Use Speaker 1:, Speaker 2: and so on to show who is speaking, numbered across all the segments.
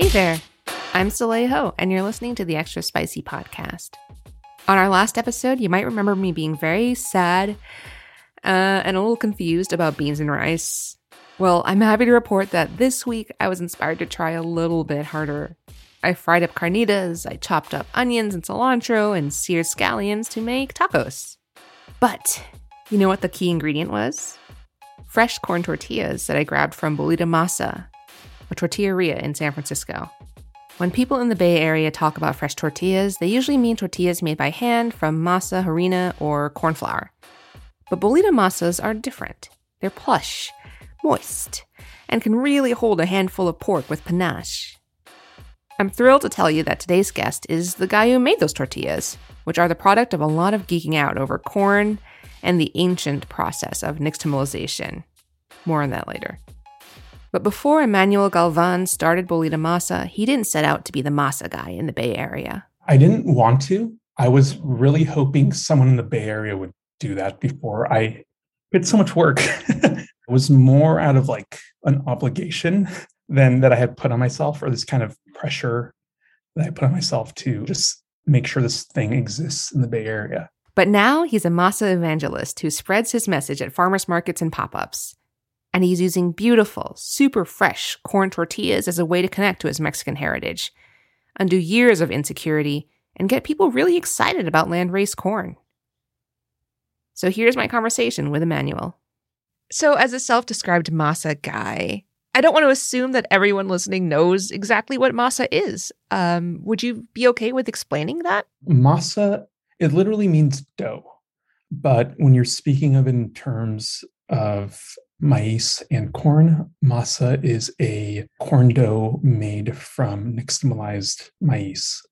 Speaker 1: Hey there, I'm Soleil Ho, and you're listening to the Extra Spicy Podcast. On our last episode, you might remember me being very sad uh, and a little confused about beans and rice. Well, I'm happy to report that this week I was inspired to try a little bit harder. I fried up carnitas, I chopped up onions and cilantro and seared scallions to make tacos. But you know what the key ingredient was? Fresh corn tortillas that I grabbed from Bolita Masa, a tortilleria in San Francisco. When people in the Bay Area talk about fresh tortillas, they usually mean tortillas made by hand from masa, harina, or corn flour. But bolita masas are different. They're plush, moist, and can really hold a handful of pork with panache. I'm thrilled to tell you that today's guest is the guy who made those tortillas, which are the product of a lot of geeking out over corn and the ancient process of nixtamalization. More on that later. But before Emmanuel Galvan started Bolita Masa, he didn't set out to be the masa guy in the Bay Area.
Speaker 2: I didn't want to. I was really hoping someone in the Bay Area would do that before I it's so much work. it was more out of like an obligation than that I had put on myself or this kind of pressure that I put on myself to just make sure this thing exists in the Bay Area.
Speaker 1: But now he's a masa evangelist who spreads his message at farmers markets and pop ups and he's using beautiful, super fresh corn tortillas as a way to connect to his Mexican heritage, undo years of insecurity, and get people really excited about landrace corn. So here's my conversation with Emmanuel. So, as a self described masa guy, I don't want to assume that everyone listening knows exactly what masa is. Um, would you be okay with explaining that?
Speaker 2: Masa, it literally means dough. But when you're speaking of in terms of maize and corn. Masa is a corn dough made from nixtamalized maize.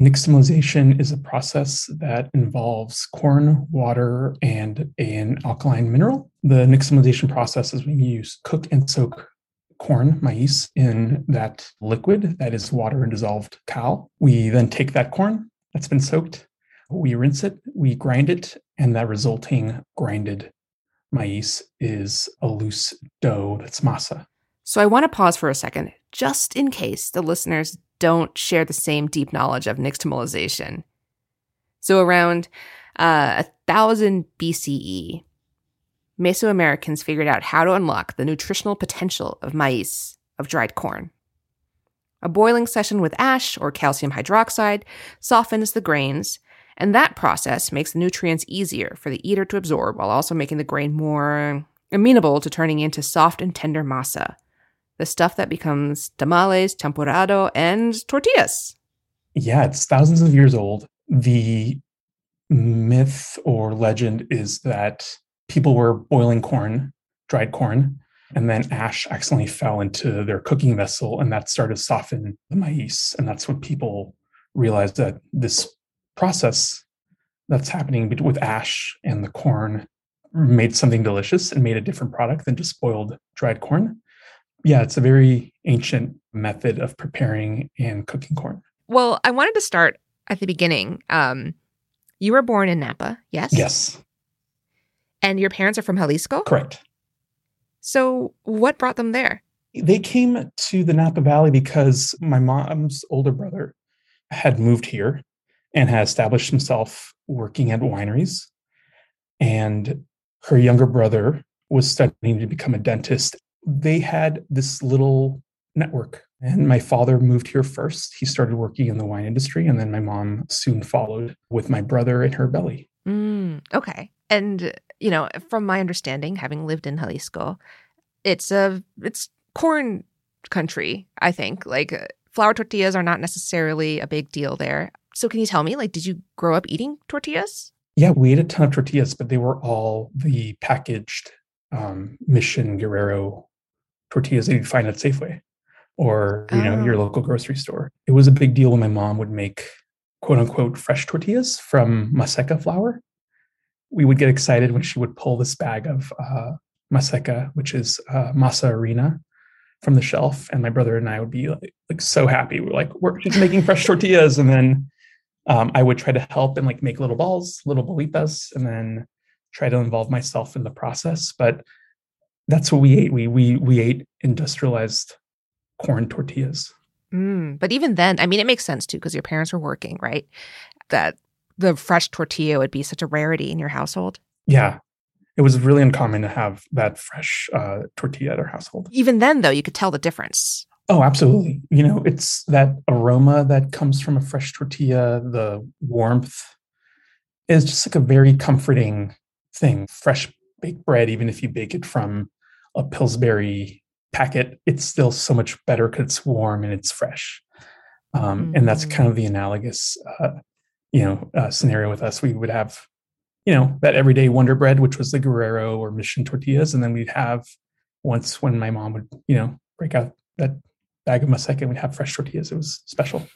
Speaker 2: Nixtamalization is a process that involves corn, water, and an alkaline mineral. The nixtamalization process is when you use cook and soak corn, maize, in that liquid that is water and dissolved cal. We then take that corn that's been soaked, we rinse it, we grind it, and that resulting grinded maize is a loose dough that's masa.
Speaker 1: So I want to pause for a second, just in case the listeners don't share the same deep knowledge of nixtamalization. So around uh, 1000 BCE, Mesoamericans figured out how to unlock the nutritional potential of maize, of dried corn. A boiling session with ash or calcium hydroxide softens the grains and that process makes the nutrients easier for the eater to absorb while also making the grain more amenable to turning into soft and tender masa, the stuff that becomes tamales, champurrado, and tortillas.
Speaker 2: Yeah, it's thousands of years old. The myth or legend is that people were boiling corn, dried corn, and then ash accidentally fell into their cooking vessel and that started to soften the maize. And that's when people realized that this process that's happening with ash and the corn made something delicious and made a different product than just boiled dried corn. Yeah, it's a very ancient method of preparing and cooking corn.
Speaker 1: Well, I wanted to start at the beginning. Um, you were born in Napa, yes?
Speaker 2: Yes.
Speaker 1: And your parents are from Jalisco?
Speaker 2: Correct.
Speaker 1: So, what brought them there?
Speaker 2: They came to the Napa Valley because my mom's older brother had moved here and had established himself working at wineries. And her younger brother was studying to become a dentist. They had this little network. And my father moved here first. He started working in the wine industry. And then my mom soon followed with my brother in her belly.
Speaker 1: Mm, okay. And, you know, from my understanding, having lived in Jalisco, it's a, it's corn country, I think. Like uh, flour tortillas are not necessarily a big deal there. So can you tell me, like, did you grow up eating tortillas?
Speaker 2: Yeah, we ate a ton of tortillas, but they were all the packaged um, Mission Guerrero tortillas that you'd find at Safeway or you know your oh. local grocery store. It was a big deal when my mom would make quote unquote fresh tortillas from maseca flour. We would get excited when she would pull this bag of uh, maseca, which is uh, masa harina, from the shelf, and my brother and I would be like, like so happy. We're like, we're just making fresh tortillas, and then um, I would try to help and like make little balls, little bolitas, and then try to involve myself in the process. But that's what we ate. We we we ate industrialized corn tortillas.
Speaker 1: Mm, but even then, I mean, it makes sense too because your parents were working, right? That the fresh tortilla would be such a rarity in your household.
Speaker 2: Yeah, it was really uncommon to have that fresh uh, tortilla at our household.
Speaker 1: Even then, though, you could tell the difference.
Speaker 2: Oh, absolutely. You know, it's that aroma that comes from a fresh tortilla, the warmth is just like a very comforting thing. Fresh baked bread, even if you bake it from a Pillsbury packet, it's still so much better because it's warm and it's fresh. Um, mm-hmm. And that's kind of the analogous, uh, you know, uh, scenario with us. We would have, you know, that everyday Wonder Bread, which was the Guerrero or Mission tortillas, and then we'd have once when my mom would, you know, break out that bag of maseca, we'd have fresh tortillas. It was special.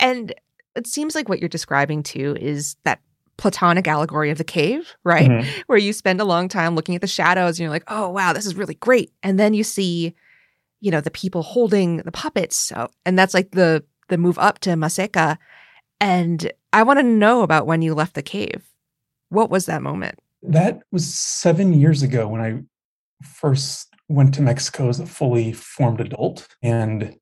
Speaker 1: And it seems like what you're describing too is that platonic allegory of the cave, right? Mm-hmm. Where you spend a long time looking at the shadows and you're like, oh, wow, this is really great. And then you see, you know, the people holding the puppets. So, and that's like the the move up to Maseca. And I want to know about when you left the cave. What was that moment?
Speaker 2: That was seven years ago when I first went to Mexico as a fully formed adult and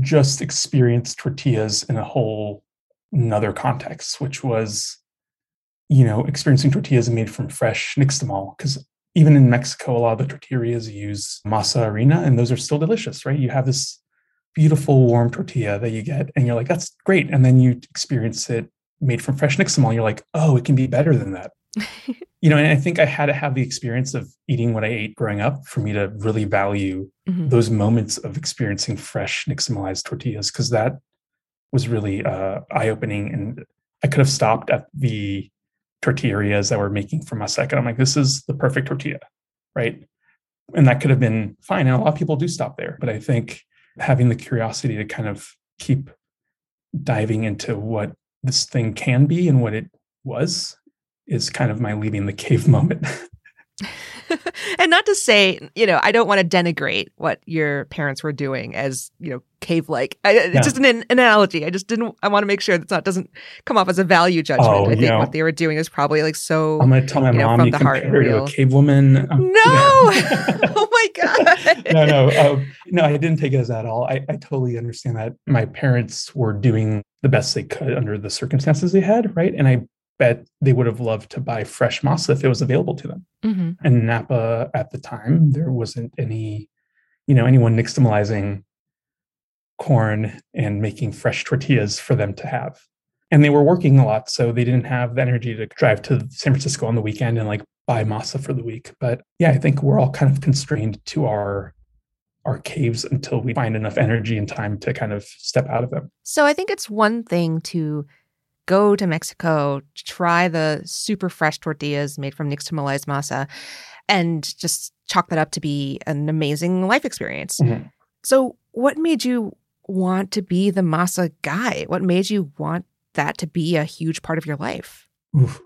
Speaker 2: just experienced tortillas in a whole another context, which was you know, experiencing tortillas made from fresh nixtamal, because even in Mexico, a lot of the tortillas use masa harina, and those are still delicious, right? You have this beautiful warm tortilla that you get, and you're like, that's great. And then you experience it made from fresh nixtamal, and you're like, oh, it can be better than that. you know, and I think I had to have the experience of eating what I ate growing up for me to really value mm-hmm. those moments of experiencing fresh nixtamalized tortillas, because that was really uh, eye opening. And I could have stopped at the tortillas that we're making from Maseca. And I'm like, this is the perfect tortilla, right? And that could have been fine. And a lot of people do stop there. But I think having the curiosity to kind of keep diving into what this thing can be and what it was is kind of my leaving the cave moment.
Speaker 1: and not to say, you know, I don't want to denigrate what your parents were doing as, you know, cave like. It's yeah. just an, an, analogy. I just didn't, I want to make sure that's not, doesn't come off as a value judgment. Oh, I think know, what they were doing is probably like so.
Speaker 2: I'm going to tell my
Speaker 1: you
Speaker 2: know, mom you compare her to a cave woman. Um,
Speaker 1: no. oh my God.
Speaker 2: no, no, uh, no, I didn't take it as that at all. I, I totally understand that my parents were doing the best they could under the circumstances they had. Right. And I bet they would have loved to buy fresh masa if it was available to them. Mm-hmm. And Napa at the time, there wasn't any, you know, anyone nixtamalizing corn and making fresh tortillas for them to have. And they were working a lot, so they didn't have the energy to drive to San Francisco on the weekend and like buy masa for the week. But yeah, I think we're all kind of constrained to our our caves until we find enough energy and time to kind of step out of them.
Speaker 1: So I think it's one thing to go to Mexico, try the super fresh tortillas made from nixtamalized masa, and just chalk that up to be an amazing life experience. Mm-hmm. So, what made you want to be the masa guy? What made you want that to be a huge part of your life?
Speaker 2: Oof.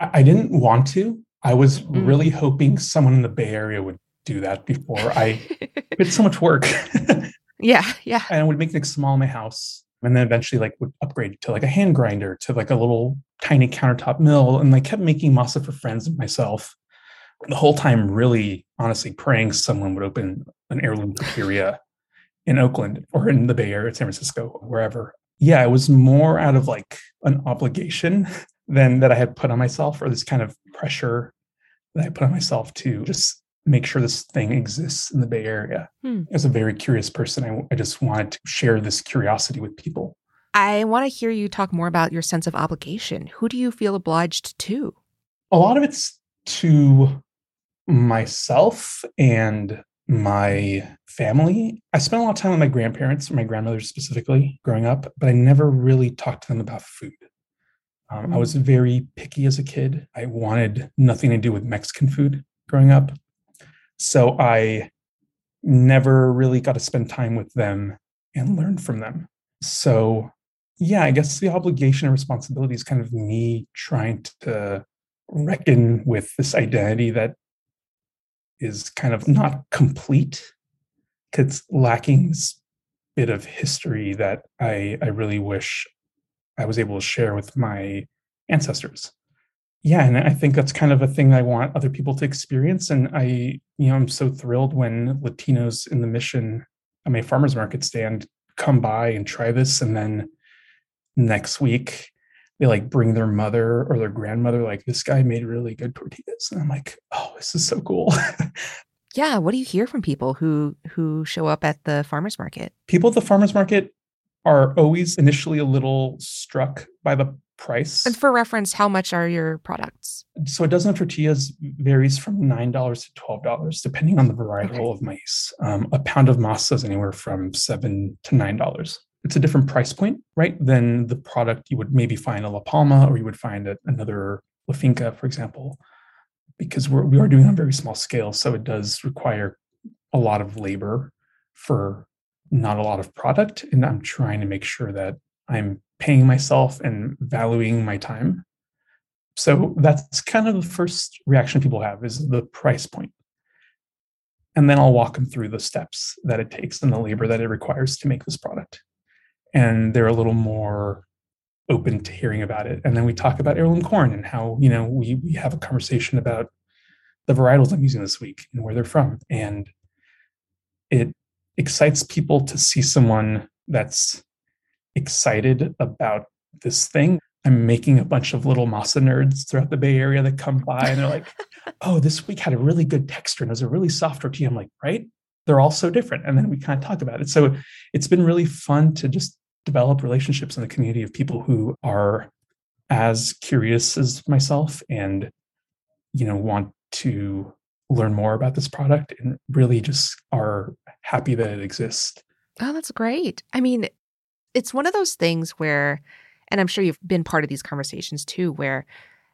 Speaker 2: I didn't want to. I was mm. really hoping someone in the Bay Area would do that before I. it's so much work.
Speaker 1: yeah, yeah.
Speaker 2: And I would make things small in my house and then eventually like would upgrade to like a hand grinder to like a little tiny countertop mill and like kept making masa for friends and myself. The whole time really honestly praying someone would open an heirloom tortilleria in oakland or in the bay area san francisco wherever. Yeah it was more out of like an obligation than that i had put on myself or this kind of pressure that i put on myself to just make sure this thing exists in the Bay Area. Hmm. As a very curious person, I, I just wanted to share this curiosity with people.
Speaker 1: I want to hear you talk more about your sense of obligation. Who do you feel obliged to?
Speaker 2: A lot of it's to myself and my family. I spent a lot of time with my grandparents, my grandmother specifically, growing up, but I never really talked to them about food. Um, I hmm. was very picky as a kid. I wanted nothing to do with Mexican food growing up. So I never really got to spend time with them and learn from them. So, yeah, I guess the obligation and responsibility is kind of me trying to reckon with this identity that is kind of not complete because lacking this bit of history that I, I really wish I was able to share with my ancestors. Yeah, and I think that's kind of a thing I want other people to experience. And I, you know, I'm so thrilled when Latinos in the mission at my farmers market stand come by and try this, and then next week they like bring their mother or their grandmother, like this guy made really good tortillas, and I'm like, oh, this is so cool.
Speaker 1: yeah, what do you hear from people who who show up at the farmers market?
Speaker 2: People at the farmers market are always initially a little struck by the price.
Speaker 1: And for reference, how much are your products?
Speaker 2: So a dozen of tortillas varies from $9 to $12, depending on the varietal okay. of maize. Um, a pound of masa is anywhere from 7 to $9. It's a different price point, right, than the product you would maybe find a La Palma or you would find at another La Finca, for example, because we're, we are doing on very small scale. So it does require a lot of labor for not a lot of product. And I'm trying to make sure that I'm paying myself and valuing my time. So that's kind of the first reaction people have is the price point. And then I'll walk them through the steps that it takes and the labor that it requires to make this product. And they're a little more open to hearing about it. And then we talk about heirloom corn and how, you know, we, we have a conversation about the varietals I'm using this week and where they're from. And it excites people to see someone that's excited about this thing. I'm making a bunch of little masa nerds throughout the Bay Area that come by and they're like, oh, this week had a really good texture and it was a really soft tortilla. I'm like, right? They're all so different. And then we kind of talk about it. So it's been really fun to just develop relationships in the community of people who are as curious as myself and, you know, want to learn more about this product and really just are happy that it exists.
Speaker 1: Oh, that's great. I mean, it's one of those things where, and I'm sure you've been part of these conversations too, where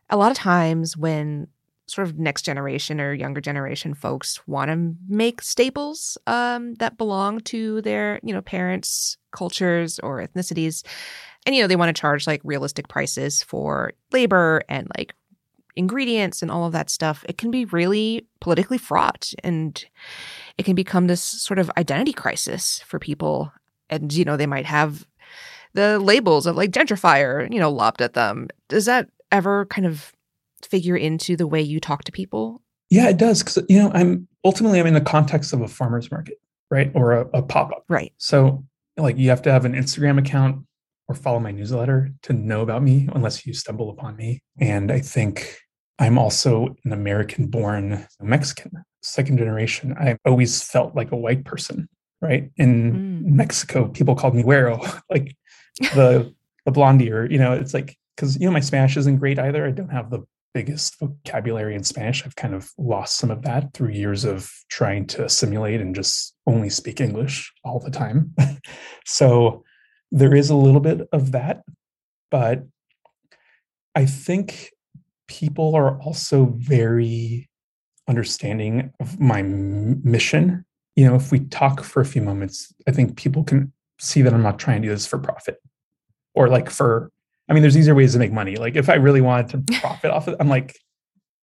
Speaker 1: a lot of times when sort of next generation or younger generation folks want to make staples um, that belong to their you know parents cultures or ethnicities and you know they want to charge like realistic prices for labor and like ingredients and all of that stuff it can be really politically fraught and it can become this sort of identity crisis for people and you know they might have the labels of like gentrifier, you know, lobbed at them. Does that ever kind of figure into the way you talk to people?
Speaker 2: Yeah, it does. Because, you know, I'm ultimately I'm in the context of a farmer's market, right? Or a, a pop up.
Speaker 1: Right.
Speaker 2: So, like, you have to have an Instagram account or follow my newsletter to know about me unless you stumble upon me. And I think I'm also an American born Mexican, second generation. I've always felt like a white person, right? In mm. Mexico, people called me güero. like the the blondie or you know it's like because you know my spanish isn't great either. I don't have the biggest vocabulary in spanish i've kind of lost some of that through years of trying to assimilate and just only speak english all the time. So there is a little bit of that but i think people are also very understanding of my mission. You know if we talk for a few moments i think people can see that I'm not trying to do this for profit or like for, I mean, there's easier ways to make money. Like if I really wanted to profit off of it, I'm like,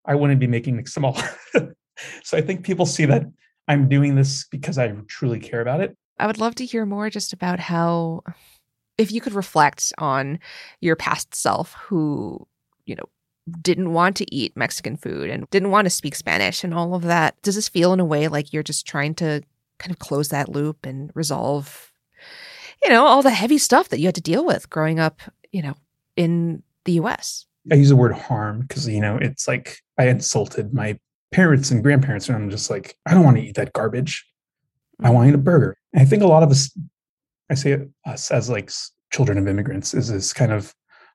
Speaker 2: I wouldn't be making small. so I think people see that I'm doing this because I truly care about it.
Speaker 1: I would love to hear more just about how, if you could reflect on your past self who, you know, didn't want to eat Mexican food and didn't want to speak Spanish and all of that. Does this feel in a way like you're just trying to kind of close that loop and resolve you know, all the heavy stuff that you had to deal with growing up, you know, in the US.
Speaker 2: I use the word harm because, you know, it's like I insulted my parents and grandparents, and I'm just like, I don't want to eat that garbage. I want to eat a burger. And I think a lot of us, I say us as like children of immigrants, is this kind of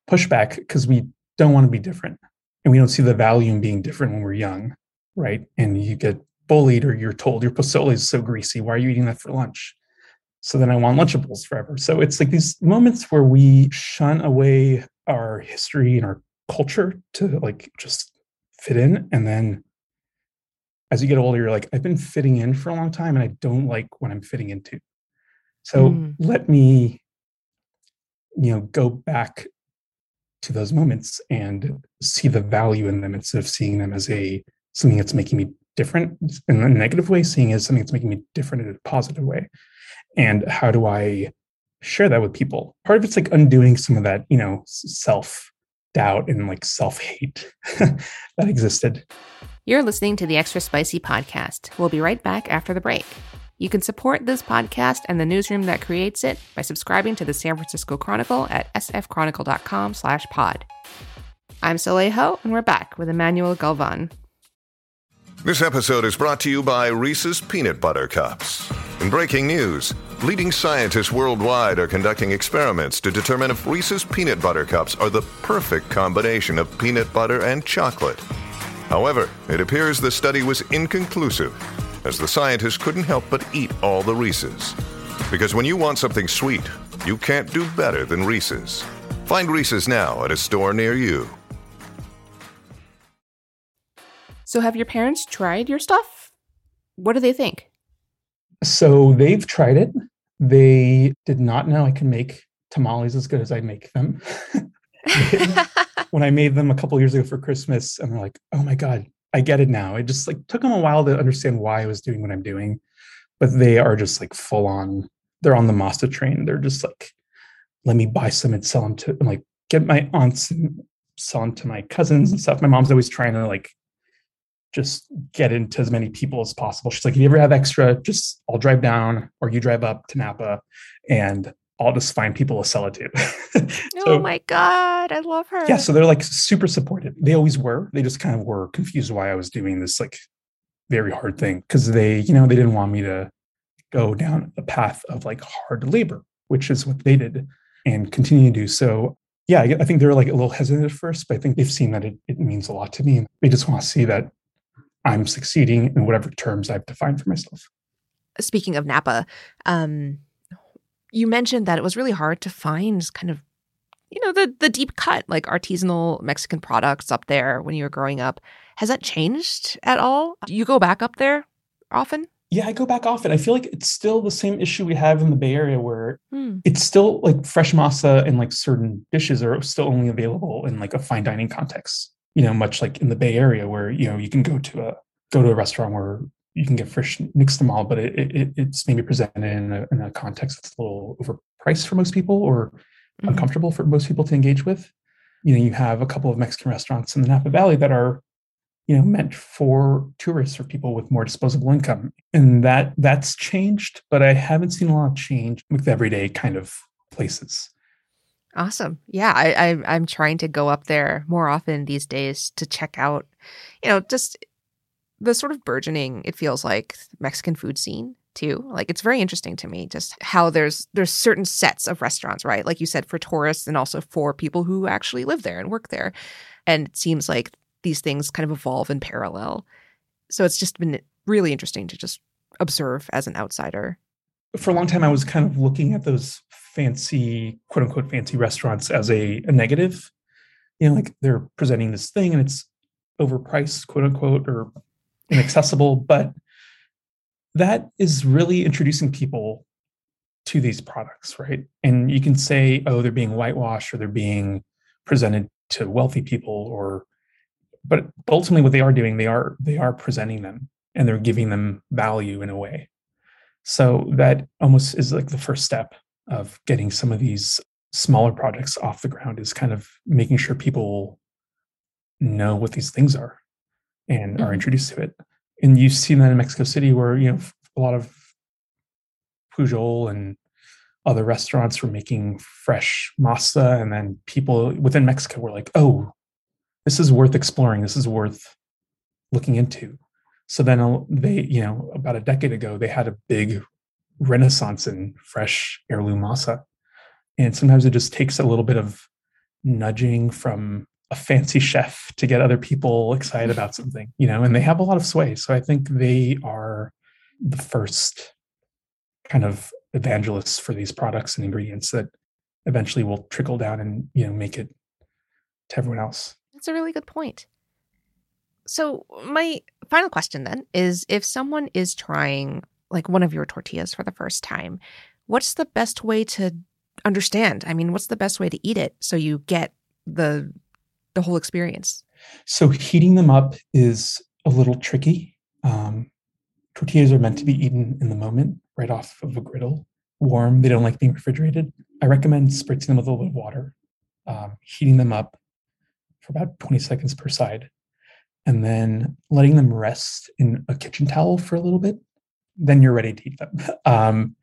Speaker 2: pushback because we don't want to be different and we don't see the value in being different when we're young, right? And you get bullied or you're told your pozole is so greasy. Why are you eating that for lunch? So then I want Lunchables forever. So it's like these moments where we shun away our history and our culture to like just fit in. And then as you get older, you're like, I've been fitting in for a long time and I don't like what I'm fitting into. So
Speaker 1: Mm.
Speaker 2: let me, you know, go back to those moments and see the value in them instead of seeing them as a something that's making me different in a negative way, seeing it as something that's making me different in a positive way. And how do I share that with people? Part of it's like undoing some of that, you know, self doubt and like self hate that existed.
Speaker 1: You're listening to the Extra Spicy Podcast. We'll be right back after the break. You can support this podcast and the newsroom that creates it by subscribing to the San Francisco Chronicle at sfchronicle.com slash pod. I'm Soleil Ho, and we're back with Emmanuel Galvan.
Speaker 3: This episode is brought to you by Reese's Peanut Butter Cups. In breaking news, leading scientists worldwide are conducting experiments to determine if Reese's Peanut Butter Cups are the perfect combination of peanut butter and chocolate. However, it appears the study was inconclusive, as the scientists couldn't help but eat all the Reese's. Because when you want something sweet, you can't do better than Reese's. Find Reese's now at a store near you.
Speaker 1: So, have your parents tried your stuff? What do they think?
Speaker 2: So they've tried it. They did not know I can make tamales as good as I make them. when I made them a couple years ago for Christmas, and they're like, "Oh my god, I get it now." It just like took them a while to understand why I was doing what I'm doing, but they are just like full on. They're on the masa train. They're just like, "Let me buy some and sell them to and like get my aunts and sell them to my cousins and stuff." My mom's always trying to like just get into as many people as possible. She's like, if you ever have extra, just I'll drive down or you drive up to Napa and I'll just find people to sell it to.
Speaker 1: oh my God, I love her.
Speaker 2: yeah, so they're like super supportive. They always were. They just kind of were confused why I was doing this like very hard thing because they, you know, they didn't want me to go down the path of like hard labor, which is what they did and continue to do. So yeah, I, I think they're like a little hesitant at first, but I think they've seen that it, it means a lot to me. They just want to see that I'm succeeding in whatever terms I've defined for myself.
Speaker 1: Speaking of Napa, um, you mentioned that it was really hard to find kind of, you know, the the deep cut like artisanal Mexican products up there when you were growing up. Has that changed at all? Do you go back up there often?
Speaker 2: Yeah, I go back often. I feel like it's still the same issue we have in the Bay Area where
Speaker 1: Hmm.
Speaker 2: it's still like fresh masa and like certain dishes are still only available in like a fine dining context. You know, much like in the Bay Area where, you know, you can go to a go to a restaurant where you can get fresh nixtamal, but it, it it's maybe presented in a, in a context that's a little overpriced for most people or
Speaker 1: Mhm.
Speaker 2: uncomfortable for most people to engage with. You know, you have a couple of Mexican restaurants in the Napa Valley that are, you know, meant for tourists or people with more disposable income, and that that's changed. But I haven't seen a lot of change with everyday kind of places.
Speaker 1: Awesome. Yeah, I, I I'm trying to go up there more often these days to check out, you know, just the sort of burgeoning it feels like Mexican food scene too. Like it's very interesting to me just how there's there's certain sets of restaurants, right? Like you said for tourists and also for people who actually live there and work there. And it seems like these things kind of evolve in parallel. So it's just been really interesting to just observe as an outsider.
Speaker 2: For a long time, I was kind of looking at those fancy, quote unquote, fancy restaurants as a, a negative. You know, like they're presenting this thing and it's overpriced, quote unquote, or inaccessible. But that is really introducing people to these products, right? And you can say, oh, they're being whitewashed or they're being presented to wealthy people or but ultimately what they are doing, they are they are presenting them and they're giving them value in a way. So that almost is like the first step of getting some of these smaller projects off the ground is kind of making sure people know what these things are and are
Speaker 1: Mhm.
Speaker 2: introduced to it. And you've seen that in Mexico City where, you know, a lot of Pujol and other restaurants were making fresh masa and then people within Mexico were like, "Oh, this is worth exploring. This is worth looking into." So then they, you know, about a decade ago, they had a big renaissance in fresh heirloom masa. And sometimes it just takes a little bit of nudging from a fancy chef to get other people excited about something, you know, and they have a lot of sway. So I think they are the first kind of evangelists for these products and ingredients that eventually will trickle down and, you know, make it to everyone else.
Speaker 1: That's a really good point. So, my final question then is if someone is trying like one of your tortillas for the first time, what's the best way to understand? I mean, what's the best way to eat it so you get the the whole experience?
Speaker 2: So heating them up is a little tricky. Um, tortillas are meant to be eaten in the moment, right off of a griddle, warm. They don't like being refrigerated. I recommend spritzing them with a little bit of water, um, heating them up for about 20 seconds per side, and then letting them rest in a kitchen towel for a little bit. Then you're ready to eat them. Um,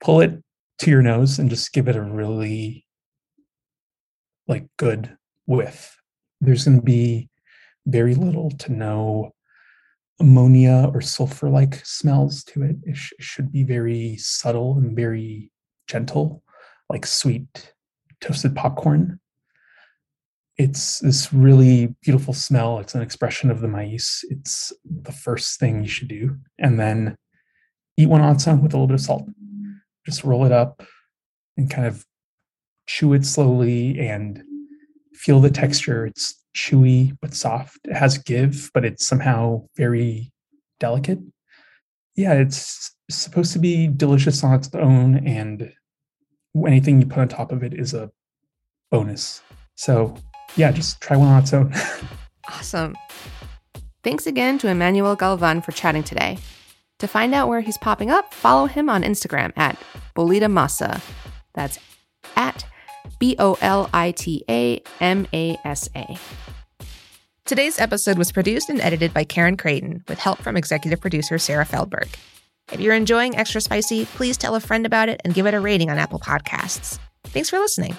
Speaker 2: pull it to your nose and just give it a really like good whiff. There's going to be very little to no ammonia or sulfur like smells to it. It, sh- it, should be very subtle and very gentle, like sweet toasted popcorn. It's this really beautiful smell. It's an expression of the maize. It's the first thing you should do. And then eat one on its own with a little bit of salt. Just roll it up and kind of chew it slowly and feel the texture. It's chewy but soft. It has give, but it's somehow very delicate. Yeah, it's supposed to be delicious on its own, and anything you put on top of it is a bonus. So, yeah, just try one on its own.
Speaker 1: awesome. Thanks again to Emmanuel Galvan for chatting today. To find out where he's popping up, follow him on Instagram at Bolita Masa. That's at B O L I T A M A S A. Today's episode was produced and edited by Karen Creighton with help from executive producer Sarah Feldberg. If you're enjoying Extra Spicy, please tell a friend about it and give it a rating on Apple Podcasts. Thanks for listening.